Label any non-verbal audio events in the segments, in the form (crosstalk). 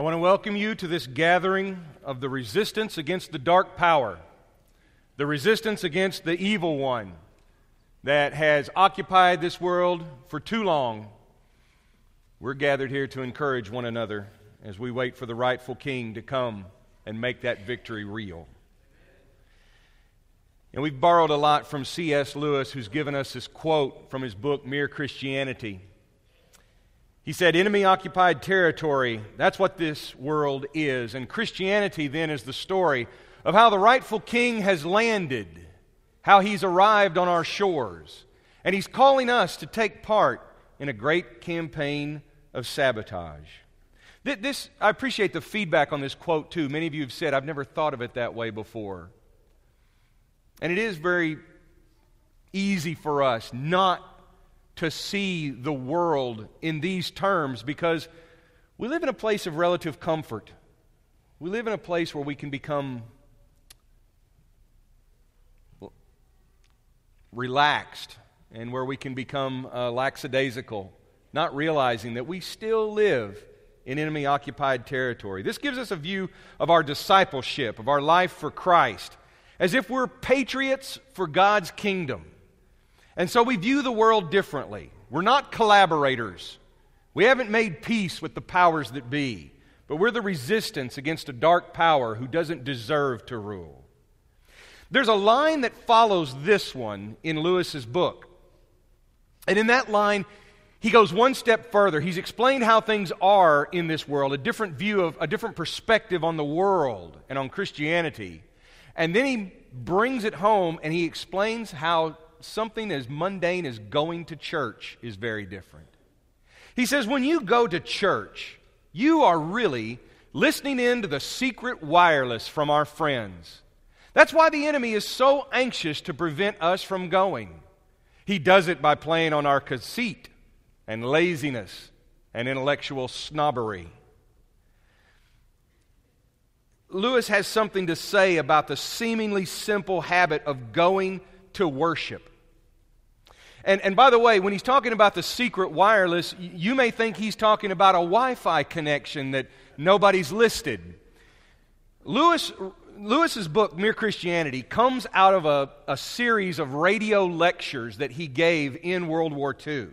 I want to welcome you to this gathering of the resistance against the dark power, the resistance against the evil one that has occupied this world for too long. We're gathered here to encourage one another as we wait for the rightful king to come and make that victory real. And we've borrowed a lot from C.S. Lewis, who's given us this quote from his book, Mere Christianity. He said, Enemy occupied territory, that's what this world is. And Christianity then is the story of how the rightful king has landed, how he's arrived on our shores. And he's calling us to take part in a great campaign of sabotage. This, I appreciate the feedback on this quote too. Many of you have said, I've never thought of it that way before. And it is very easy for us not to see the world in these terms because we live in a place of relative comfort. We live in a place where we can become relaxed and where we can become uh, lackadaisical, not realizing that we still live in enemy occupied territory. This gives us a view of our discipleship, of our life for Christ as if we're patriots for God's kingdom. And so we view the world differently. We're not collaborators. We haven't made peace with the powers that be, but we're the resistance against a dark power who doesn't deserve to rule. There's a line that follows this one in Lewis's book. And in that line, he goes one step further. He's explained how things are in this world, a different view of a different perspective on the world and on Christianity. And then he brings it home and he explains how something as mundane as going to church is very different. He says, when you go to church, you are really listening in to the secret wireless from our friends. That's why the enemy is so anxious to prevent us from going. He does it by playing on our conceit and laziness and intellectual snobbery. Lewis has something to say about the seemingly simple habit of going to worship. And, and by the way, when he's talking about the secret wireless, you may think he's talking about a Wi Fi connection that nobody's listed. Lewis, Lewis's book, Mere Christianity, comes out of a, a series of radio lectures that he gave in World War II.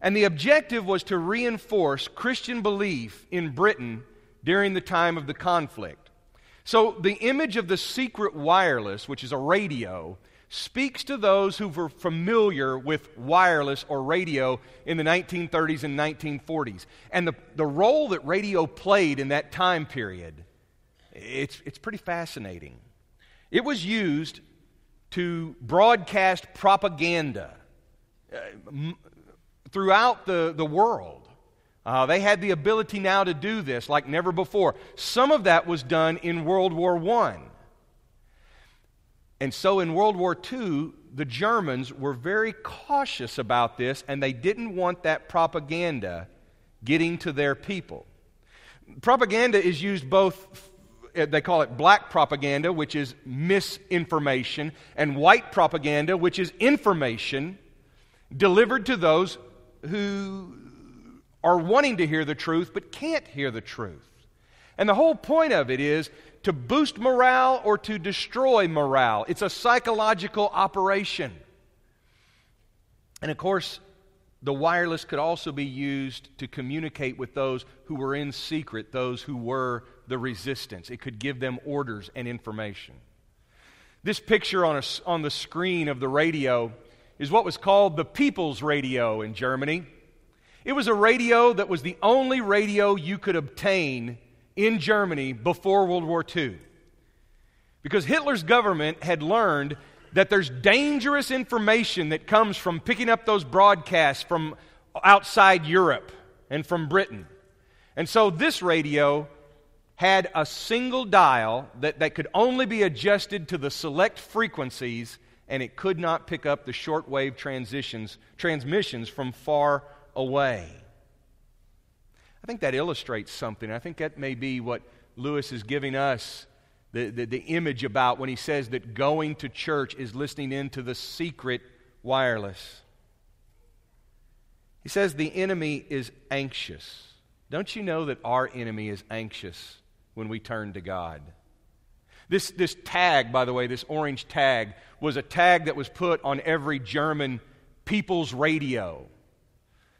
And the objective was to reinforce Christian belief in Britain during the time of the conflict. So the image of the secret wireless, which is a radio, speaks to those who were familiar with wireless or radio in the 1930s and 1940s. And the, the role that radio played in that time period, it's, it's pretty fascinating. It was used to broadcast propaganda uh, throughout the, the world. Uh, they had the ability now to do this like never before. Some of that was done in World War I. And so in World War II, the Germans were very cautious about this, and they didn't want that propaganda getting to their people. Propaganda is used both, uh, they call it black propaganda, which is misinformation, and white propaganda, which is information delivered to those who are wanting to hear the truth but can't hear the truth. And the whole point of it is to boost morale or to destroy morale. It's a psychological operation. And of course, the wireless could also be used to communicate with those who were in secret, those who were the resistance. It could give them orders and information. This picture on, a, on the screen of the radio is what was called the People's Radio in Germany. It was a radio that was the only radio you could obtain in Germany before World War II. Because Hitler's government had learned that there's dangerous information that comes from picking up those broadcasts from outside Europe and from Britain. And so this radio had a single dial that, that could only be adjusted to the select frequencies, and it could not pick up the shortwave transitions, transmissions from far away. I think that illustrates something. I think that may be what Lewis is giving us the, the, the, image about when he says that going to church is listening into the secret wireless. He says the enemy is anxious. Don't you know that our enemy is anxious when we turn to God? This, this tag, by the way, this orange tag, was a tag that was put on every German people's radio.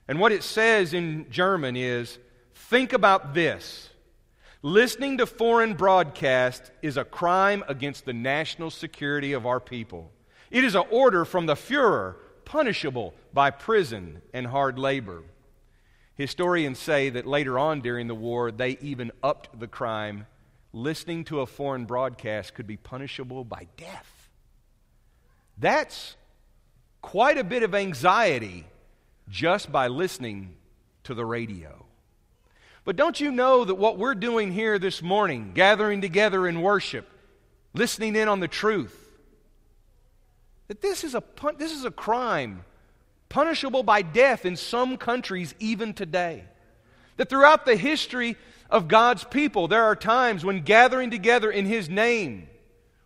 And what it says in German is think about this. Listening to foreign broadcast is a crime against the national security of our people. It is an order from the Fuhrer, punishable by prison and hard labor. Historians say that later on during the war, they even upped the crime. Listening to a foreign broadcast could be punishable by death. That's quite a bit of anxiety just by listening to the radio. But don't you know that what we're doing here this morning, gathering together in worship, listening in on the truth, that this is a, this is a crime punishable by death in some countries even today. That throughout the history of God's people, there are times when gathering together in His name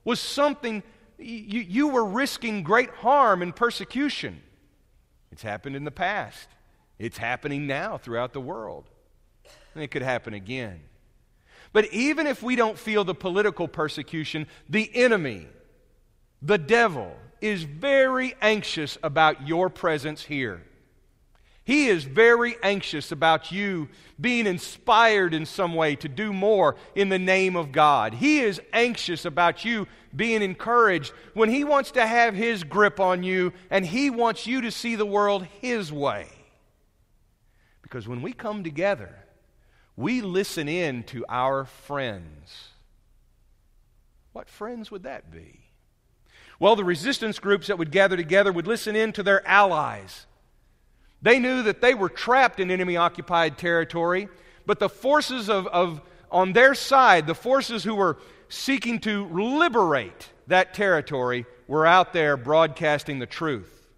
was something you, you were risking great harm and persecution. It's happened in the past, it's happening now throughout the world. And it could happen again. But even if we don't feel the political persecution, the enemy, the devil, is very anxious about your presence here. He is very anxious about you being inspired in some way to do more in the name of God. He is anxious about you being encouraged when He wants to have His grip on you and He wants you to see the world His way. Because when we come together, we listen in to our friends. What friends would that be? Well, the resistance groups that would gather together would listen in to their allies. They knew that they were trapped in enemy occupied territory, but the forces of, of, on their side, the forces who were seeking to liberate that territory, were out there broadcasting the truth.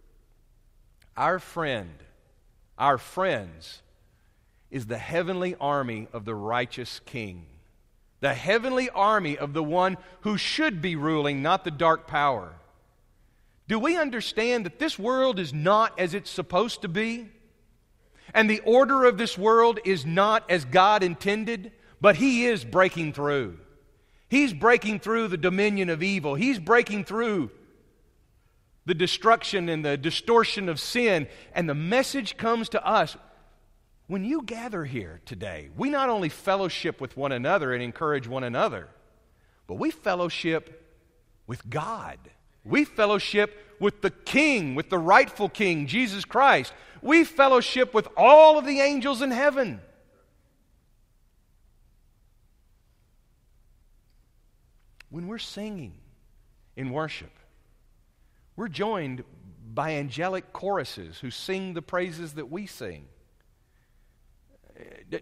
Our friend, our friends, is the heavenly army of the righteous king the heavenly army of the one who should be ruling, not the dark power. Do we understand that this world is not as it's supposed to be? And the order of this world is not as God intended, but He is breaking through. He's breaking through the dominion of evil. He's breaking through the destruction and the distortion of sin. And the message comes to us when you gather here today, we not only fellowship with one another and encourage one another, but we fellowship with God. We fellowship with the King, with the rightful King, Jesus Christ. We fellowship with all of the angels in heaven. When we're singing in worship, we're joined by angelic choruses who sing the praises that we sing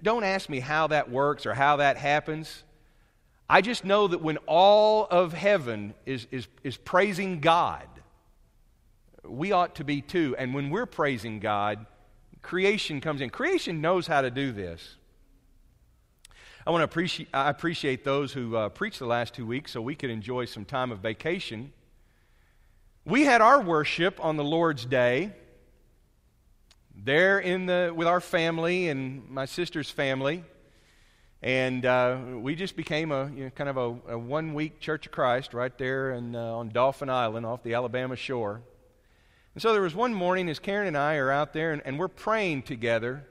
don't ask me how that works or how that happens. I just know that when all of heaven is, is, is praising God, we ought to be too. And when we're praising God, creation comes in. Creation knows how to do this. I want to appreciate, I appreciate those who uh, preached the last two weeks so we could enjoy some time of vacation. We had our worship on the Lord's Day there in the, with our family and my sister's family. And uh, we just became a you know, kind of a, a one week Church of Christ right there in, uh, on Dauphin Island off the Alabama shore. And so there was one morning as Karen and I are out there and, and we're praying together,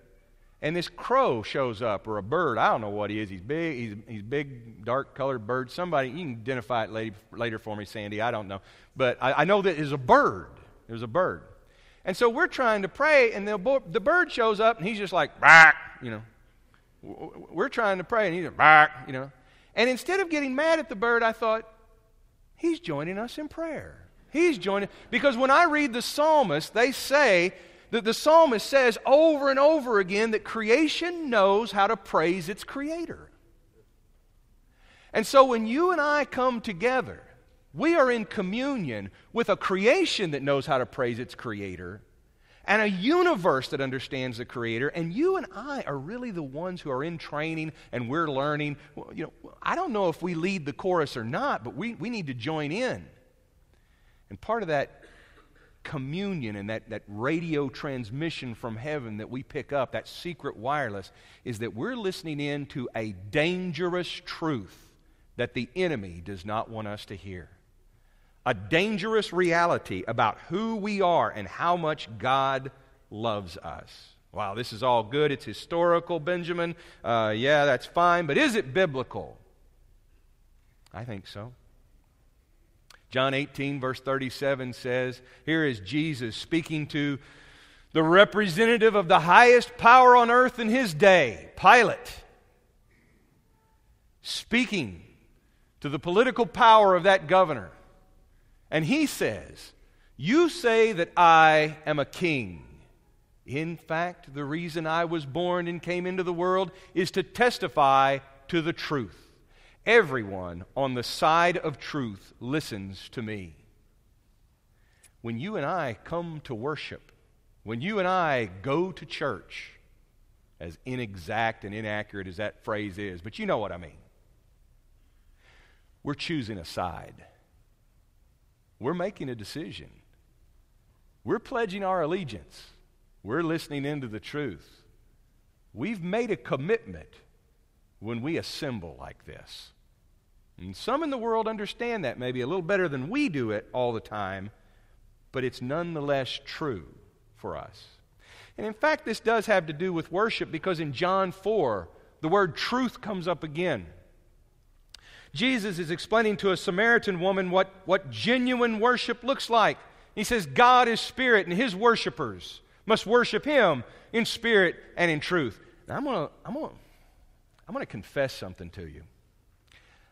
and this crow shows up or a bird. I don't know what he is. He's big. He's, he's big, dark colored bird. Somebody you can identify it later, for me, Sandy. I don't know, but I, I know that it's a bird. There's a bird. And so we're trying to pray, and the, the bird shows up, and he's just like, back, you know. We're trying to pray, and he's like, back, you know. And instead of getting mad at the bird, I thought, he's joining us in prayer. He's joining. Because when I read the psalmist, they say that the psalmist says over and over again that creation knows how to praise its creator. And so when you and I come together, we are in communion with a creation that knows how to praise its creator and a universe that understands the creator and you and I are really the ones who are in training and we're learning. Well, you know, I don't know if we lead the chorus or not, but we, we need to join in. And part of that communion and that, that radio transmission from heaven that we pick up, that secret wireless, is that we're listening in to a dangerous truth that the enemy does not want us to hear. A dangerous reality about who we are and how much God loves us. Wow, this is all good. It's historical, Benjamin. Uh, yeah, that's fine. But is it biblical? I think so. John 18, verse 37 says, Here is Jesus speaking to the representative of the highest power on earth in his day, Pilate, speaking to the political power of that governor. And he says, You say that I am a king. In fact, the reason I was born and came into the world is to testify to the truth. Everyone on the side of truth listens to me. When you and I come to worship, when you and I go to church, as inexact and inaccurate as that phrase is, but you know what I mean. We're choosing a side. We're making a decision. We're pledging our allegiance. We're listening into the truth. We've made a commitment when we assemble like this. And some in the world understand that maybe a little better than we do it all the time, but it's nonetheless true for us. And in fact, this does have to do with worship because in John 4, the word truth comes up again. Jesus is explaining to a Samaritan woman what, what genuine worship looks like. He says, God is spirit, and his worshipers must worship him in spirit and in truth. Now, I'm going to I'm gonna, I'm gonna confess something to you.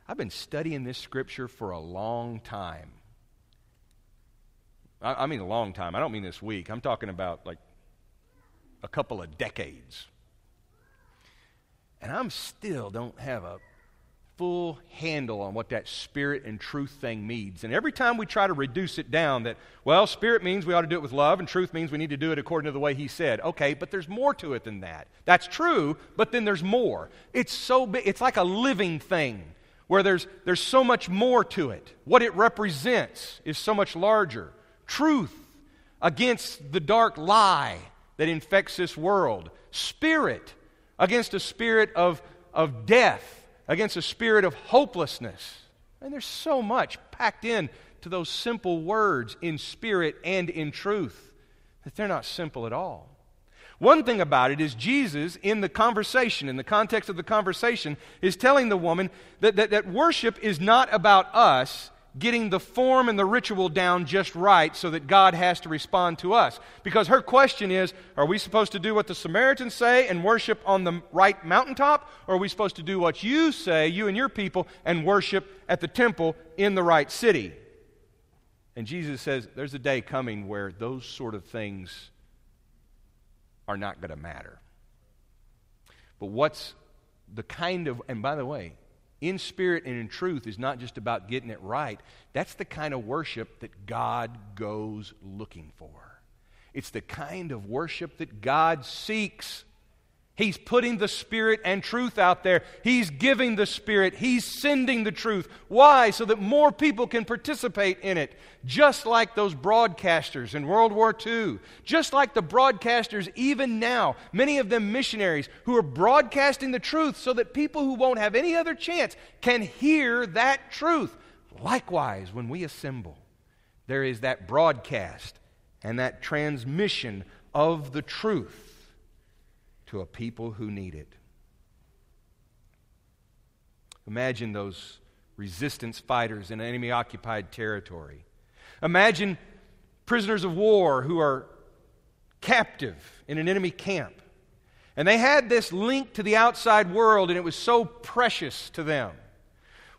I've been studying this scripture for a long time. I, I mean, a long time. I don't mean this week. I'm talking about like a couple of decades. And I'm still don't have a full handle on what that spirit and truth thing means. And every time we try to reduce it down, that, well, spirit means we ought to do it with love, and truth means we need to do it according to the way He said. Okay, but there's more to it than that. That's true, but then there's more. It's so big, it's like a living thing where there's, there's so much more to it. What it represents is so much larger. Truth against the dark lie that infects this world, spirit against a spirit of, of death against a spirit of hopelessness. And there's so much packed in to those simple words in spirit and in truth that they're not simple at all. One thing about it is Jesus, in the conversation, in the context of the conversation, is telling the woman that, that, that worship is not about us, getting the form and the ritual down just right so that God has to respond to us. Because her question is Are we supposed to do what the Samaritans say and worship on the right mountaintop? Or are we supposed to do what you say, you and your people, and worship at the temple in the right city? And Jesus says there's a day coming where those sort of things are not going to matter. But what's the kind of, and by the way, in spirit and in truth is not just about getting it right. That's the kind of worship that God goes looking for. It's the kind of worship that God seeks. He's putting the Spirit and truth out there. He's giving the Spirit. He's sending the truth. Why? So that more people can participate in it. Just like those broadcasters in World War II. Just like the broadcasters even now, many of them missionaries who are broadcasting the truth so that people who won't have any other chance can hear that truth. Likewise, when we assemble, there is that broadcast and that transmission of the truth to a people who need it. Imagine those resistance fighters in enemy occupied territory. Imagine prisoners of war who are captive in an enemy camp. And they had this link to the outside world, and it was so precious to them.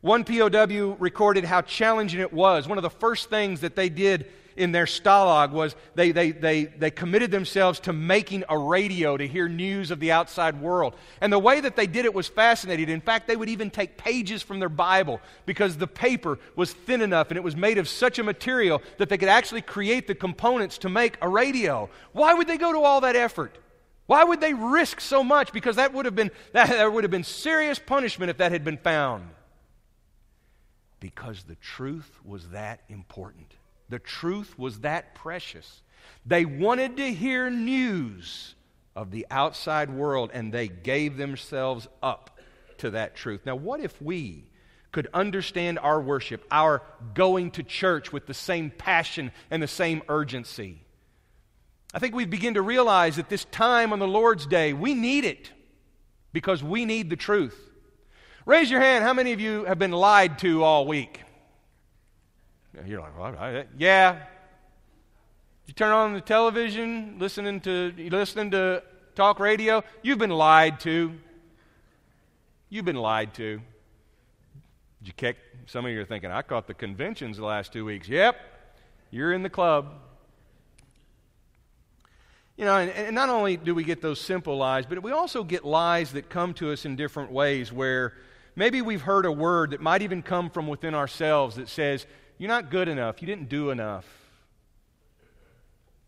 One POW recorded how challenging it was. One of the first things that they did in their stalag was they, they, they, they committed themselves to making a radio to hear news of the outside world. And the way that they did it was fascinating. In fact, they would even take pages from their Bible because the paper was thin enough and it was made of such a material that they could actually create the components to make a radio. Why would they go to all that effort? Why would they risk so much? Because that would have been, (laughs) that, there would have been serious punishment if that had been found. Because the truth was that important. The truth was that precious. They wanted to hear news of the outside world, and they gave themselves up to that truth. Now, what if we could understand our worship, our going to church with the same passion and the same urgency? I think we begin to realize that this time on the Lord's Day, we need it because we need the truth. Raise your hand. How many of you have been lied to all week? You're like, well, yeah. You turn on the television, listening to listening to talk radio. You've been lied to. You've been lied to. Did you kick? Some of you are thinking, I caught the conventions the last two weeks. Yep, you're in the club. You know, and, and, not only do we get those simple lies, but we also get lies that come to us in different ways where maybe we've heard a word that might even come from within ourselves that says, You're not good enough. You didn't do enough.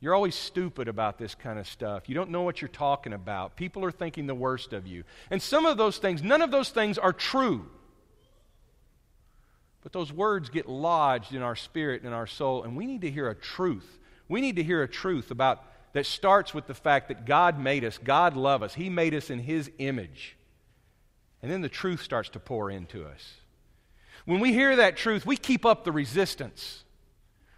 You're always stupid about this kind of stuff. You don't know what you're talking about. People are thinking the worst of you. And some of those things, none of those things are true. But those words get lodged in our spirit and our soul, and we need to hear a truth. We need to hear a truth about that starts with the fact that God made us, God loved us, He made us in His image. And then the truth starts to pour into us. When we hear that truth, we keep up the resistance.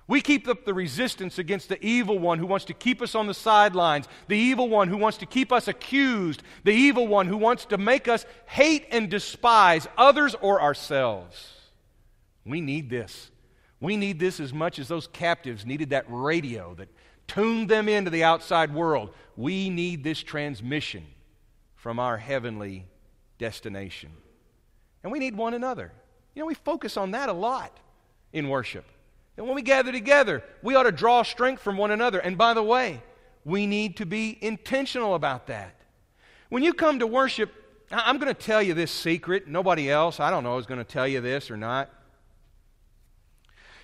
We keep up the resistance against the evil one who wants to keep us on the sidelines, the evil one who wants to keep us accused, the evil one who wants to make us hate and despise others or ourselves. We need this. We need this as much as those captives needed that radio that tuned them into the outside world. We need this transmission from our heavenly destination. And we need one another. You know, we focus on that a lot in worship. And when we gather together, we ought to draw strength from one another. And by the way, we need to be intentional about that. When you come to worship, I'm going to tell you this secret. Nobody else, I don't know, is going to tell you this or not.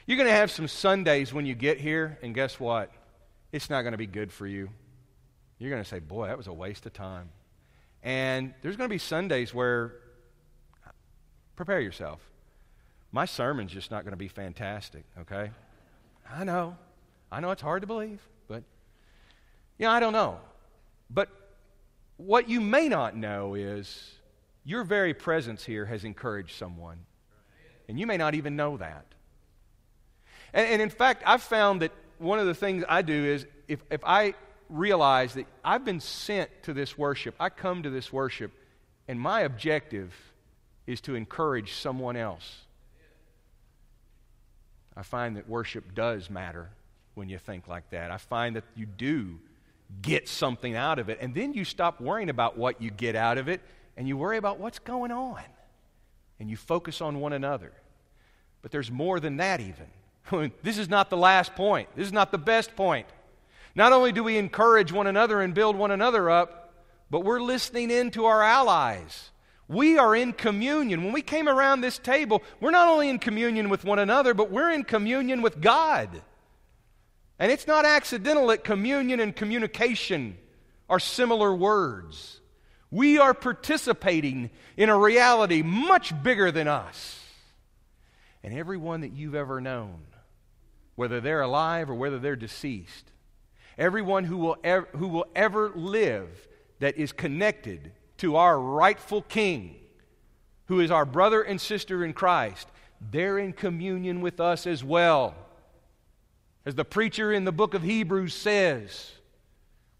You're going to have some Sundays when you get here, and guess what? it's not going to be good for you. You're going to say, boy, that was a waste of time. And there's going to be Sundays where, prepare yourself. My sermon's just not going to be fantastic, okay? I know. I know it's hard to believe, but, you know, I don't know. But what you may not know is your very presence here has encouraged someone. And you may not even know that. And, and in fact, I've found that one of the things I do is if, if I realize that I've been sent to this worship, I come to this worship, and my objective is to encourage someone else. I find that worship does matter when you think like that. I find that you do get something out of it, and then you stop worrying about what you get out of it, and you worry about what's going on, and you focus on one another. But there's more than that, even. (laughs) this is not the last point. This is not the best point. Not only do we encourage one another and build one another up, but we're listening in to our allies. We are in communion. When we came around this table, we're not only in communion with one another, but we're in communion with God. And it's not accidental that communion and communication are similar words. We are participating in a reality much bigger than us. And everyone that you've ever known whether they're alive or whether they're deceased. Everyone who will, ever, who will ever live that is connected to our rightful King, who is our brother and sister in Christ, they're in communion with us as well. As the preacher in the book of Hebrews says,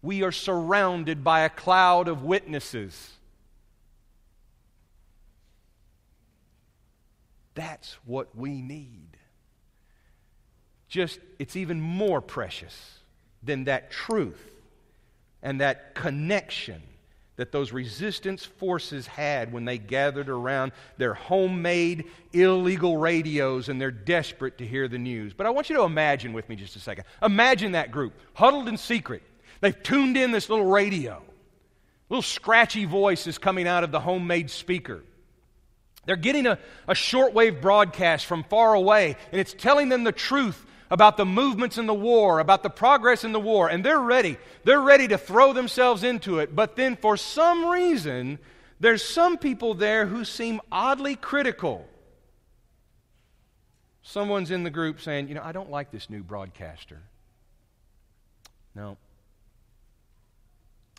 we are surrounded by a cloud of witnesses. That's what we need just, it's even more precious than that truth and that connection that those resistance forces had when they gathered around their homemade illegal radios and they're desperate to hear the news. But I want you to imagine with me just a second. Imagine that group, huddled in secret. They've tuned in this little radio. Little scratchy voice is coming out of the homemade speaker. They're getting a, a shortwave broadcast from far away, and it's telling them the truth about the movements in the war, about the progress in the war, and they're ready. They're ready to throw themselves into it. But then, for some reason, there's some people there who seem oddly critical. Someone's in the group saying, you know, I don't like this new broadcaster. No.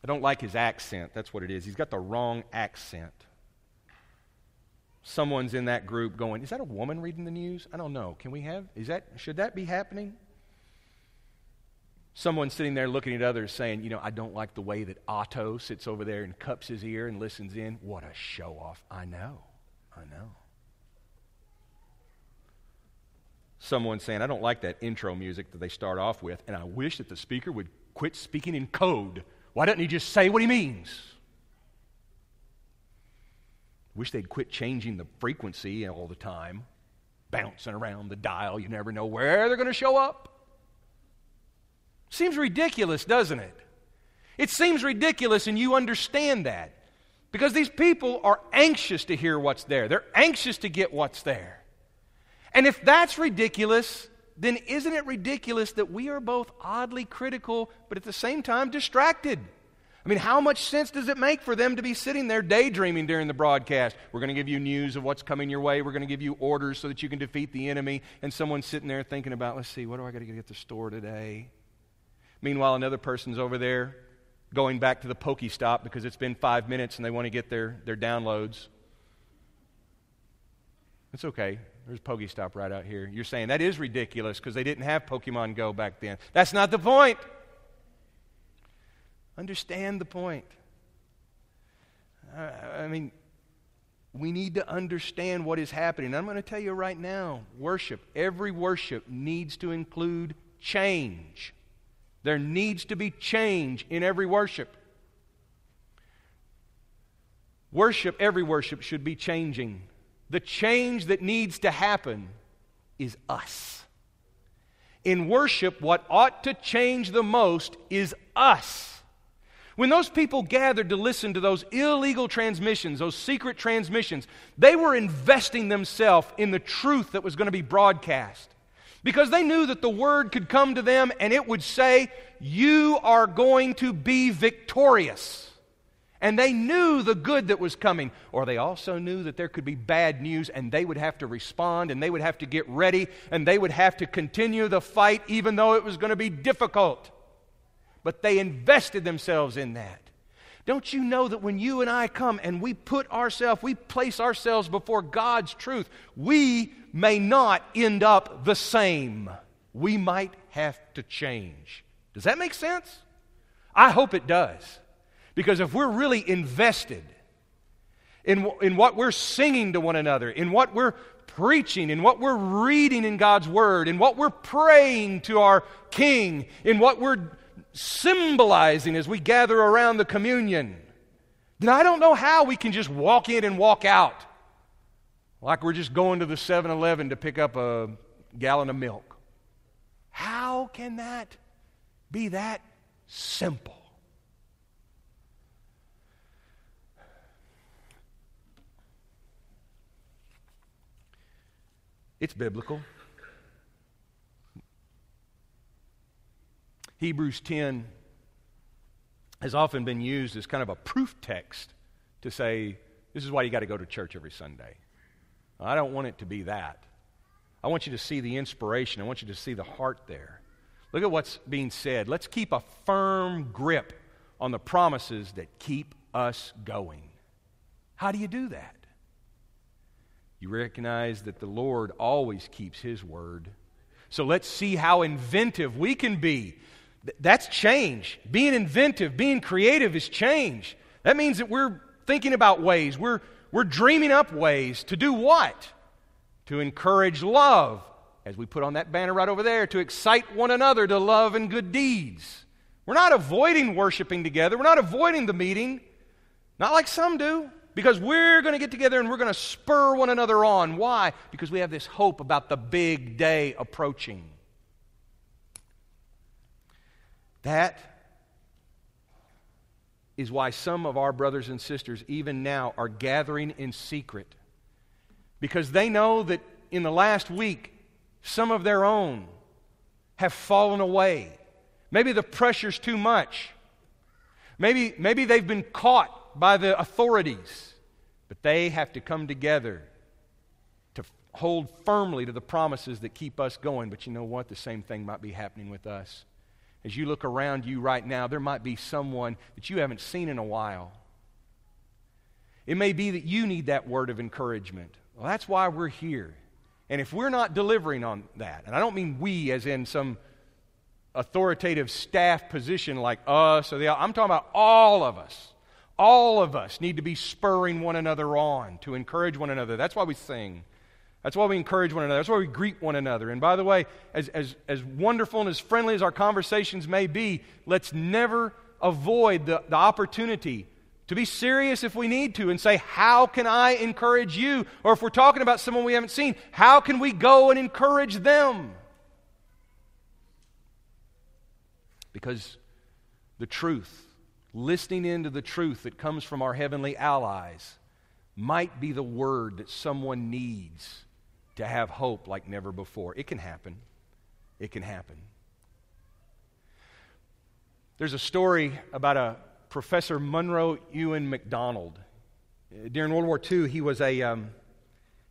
I don't like his accent. That's what it is. He's got the wrong accent. Someone's in that group going, Is that a woman reading the news? I don't know. Can we have, is that, should that be happening? Someone sitting there looking at others saying, You know, I don't like the way that Otto sits over there and cups his ear and listens in. What a show off. I know. I know. Someone saying, I don't like that intro music that they start off with, and I wish that the speaker would quit speaking in code. Why doesn't he just say what he means? Wish they'd quit changing the frequency all the time, bouncing around the dial. You never know where they're going to show up. Seems ridiculous, doesn't it? It seems ridiculous, and you understand that. Because these people are anxious to hear what's there, they're anxious to get what's there. And if that's ridiculous, then isn't it ridiculous that we are both oddly critical, but at the same time distracted? I mean, how much sense does it make for them to be sitting there daydreaming during the broadcast? We're going to give you news of what's coming your way. We're going to give you orders so that you can defeat the enemy. And someone's sitting there thinking about, let's see, what do I got to get at the store today? Meanwhile, another person's over there going back to the Pokestop because it's been five minutes and they want to get their, their downloads. It's okay. There's Pokestop right out here. You're saying that is ridiculous because they didn't have Pokemon Go back then. That's not the point. Understand the point. I mean, we need to understand what is happening. I'm going to tell you right now worship, every worship needs to include change. There needs to be change in every worship. Worship, every worship, should be changing. The change that needs to happen is us. In worship, what ought to change the most is us. When those people gathered to listen to those illegal transmissions, those secret transmissions, they were investing themselves in the truth that was going to be broadcast. Because they knew that the word could come to them and it would say, You are going to be victorious. And they knew the good that was coming, or they also knew that there could be bad news, and they would have to respond, and they would have to get ready, and they would have to continue the fight, even though it was going to be difficult but they invested themselves in that. Don't you know that when you and I come and we put ourselves, we place ourselves before God's truth, we may not end up the same. We might have to change. Does that make sense? I hope it does. Because if we're really invested in, in what we're singing to one another, in what we're preaching, in what we're reading in God's Word, in what we're praying to our King, in what we're symbolizing as we gather around the communion, then I don't know how we can just walk in and walk out like we're just going to the 7 Eleven to pick up a gallon of milk. How can that be that simple? It's biblical. Hebrews 10 has often been used as kind of a proof text to say, this is why you got to go to church every Sunday. I don't want it to be that. I want you to see the inspiration. I want you to see the heart there. Look at what's being said. Let's keep a firm grip on the promises that keep us going. How do you do that? You recognize that the Lord always keeps His word. So let's see how inventive we can be that's change. Being inventive, being creative is change. That means that we're thinking about ways, we're, we're dreaming up ways to do what? To encourage love, as we put on that banner right over there, to excite one another to love and good deeds. We're not avoiding worshiping together, we're not avoiding the meeting, not like some do. Because we're going to get together and we're going to spur one another on. Why? Because we have this hope about the big day approaching. That is why some of our brothers and sisters, even now, are gathering in secret. Because they know that in the last week, some of their own have fallen away. Maybe the pressure's too much. Maybe, maybe they've been caught by the authorities. But they have to come together to hold firmly to the promises that keep us going. But you know what? The same thing might be happening with us. As you look around you right now, there might be someone that you haven't seen in a while. It may be that you need that word of encouragement. Well, that's why we're here. And if we're not delivering on that, and I don't mean we as in some authoritative staff position like us or the I'm talking about all of us. All of us need to be spurring one another on to encourage one another. That's why we sing. That's why we encourage one another. That's why we greet one another. And by the way, as, as, as wonderful and as friendly as our conversations may be, let's never avoid the, the opportunity to be serious if we need to and say, How can I encourage you? Or if we're talking about someone we haven't seen, how can we go and encourage them? Because the truth, listening into the truth that comes from our heavenly allies, might be the word that someone needs to have hope like never before. It can happen. It can happen. There's a story about a Professor Monroe Ewan McDonald. During World War II, he was a, um,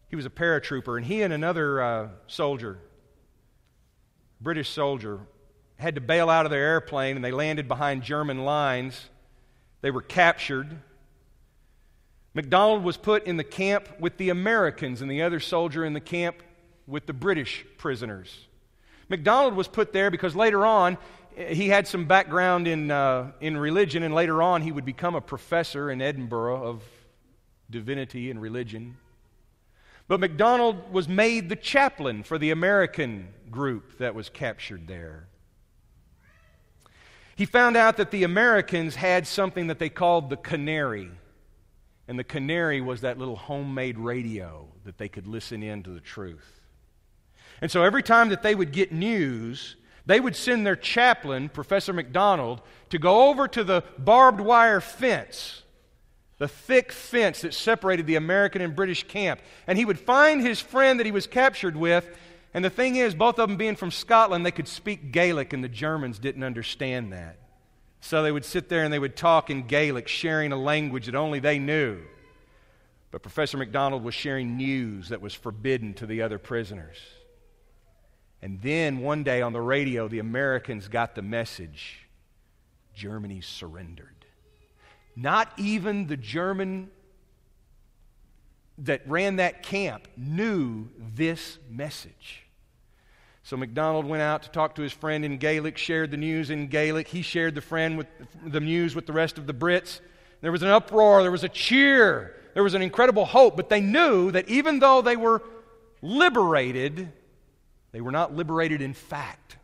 he was a paratrooper, and he and another uh, soldier, British soldier, had to bail out of their airplane, and they landed behind German lines. They were captured. McDonald was put in the camp with the Americans, and the other soldier in the camp with the British prisoners. McDonald was put there because later on he had some background in, uh, in religion, and later on he would become a professor in Edinburgh of divinity and religion. But McDonald was made the chaplain for the American group that was captured there. He found out that the Americans had something that they called the canary. And the canary was that little homemade radio that they could listen in to the truth. And so every time that they would get news, they would send their chaplain, Professor McDonald, to go over to the barbed wire fence, the thick fence that separated the American and British camp. And he would find his friend that he was captured with. And the thing is, both of them being from Scotland, they could speak Gaelic, and the Germans didn't understand that. So they would sit there and they would talk in Gaelic, sharing a language that only they knew. But Professor McDonald was sharing news that was forbidden to the other prisoners. And then one day on the radio, the Americans got the message Germany surrendered. Not even the German that ran that camp knew this message. So McDonald went out to talk to his friend in Gaelic, shared the news in Gaelic. He shared the friend with the news with the rest of the Brits. There was an uproar, there was a cheer, there was an incredible hope, but they knew that even though they were liberated, they were not liberated in fact.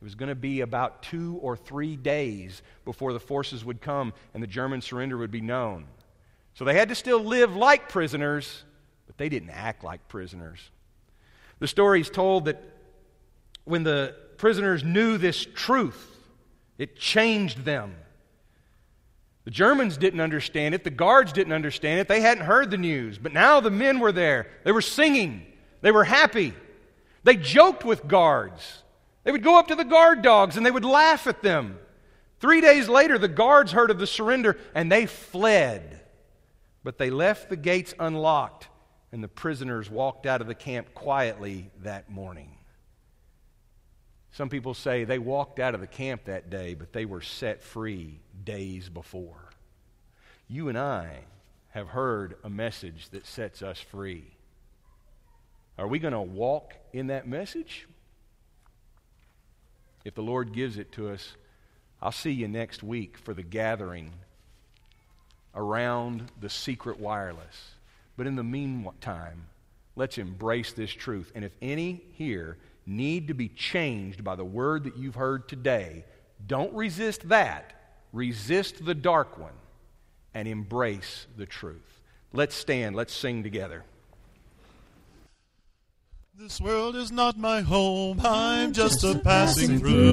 It was going to be about two or three days before the forces would come and the German surrender would be known. So they had to still live like prisoners, but they didn't act like prisoners. The story is told that when the prisoners knew this truth, it changed them. The Germans didn't understand it. The guards didn't understand it. They hadn't heard the news. But now the men were there. They were singing. They were happy. They joked with guards. They would go up to the guard dogs and they would laugh at them. Three days later, the guards heard of the surrender and they fled. But they left the gates unlocked and the prisoners walked out of the camp quietly that morning. Some people say they walked out of the camp that day, but they were set free days before. You and I have heard a message that sets us free. Are we going to walk in that message? If the Lord gives it to us, I'll see you next week for the gathering around the secret wireless. But in the meantime, let's embrace this truth. And if any here need to be changed by the word that you've heard today, don't resist that. Resist the dark one and embrace the truth. Let's stand, let's sing together. This world is not my home, I'm just a passing through.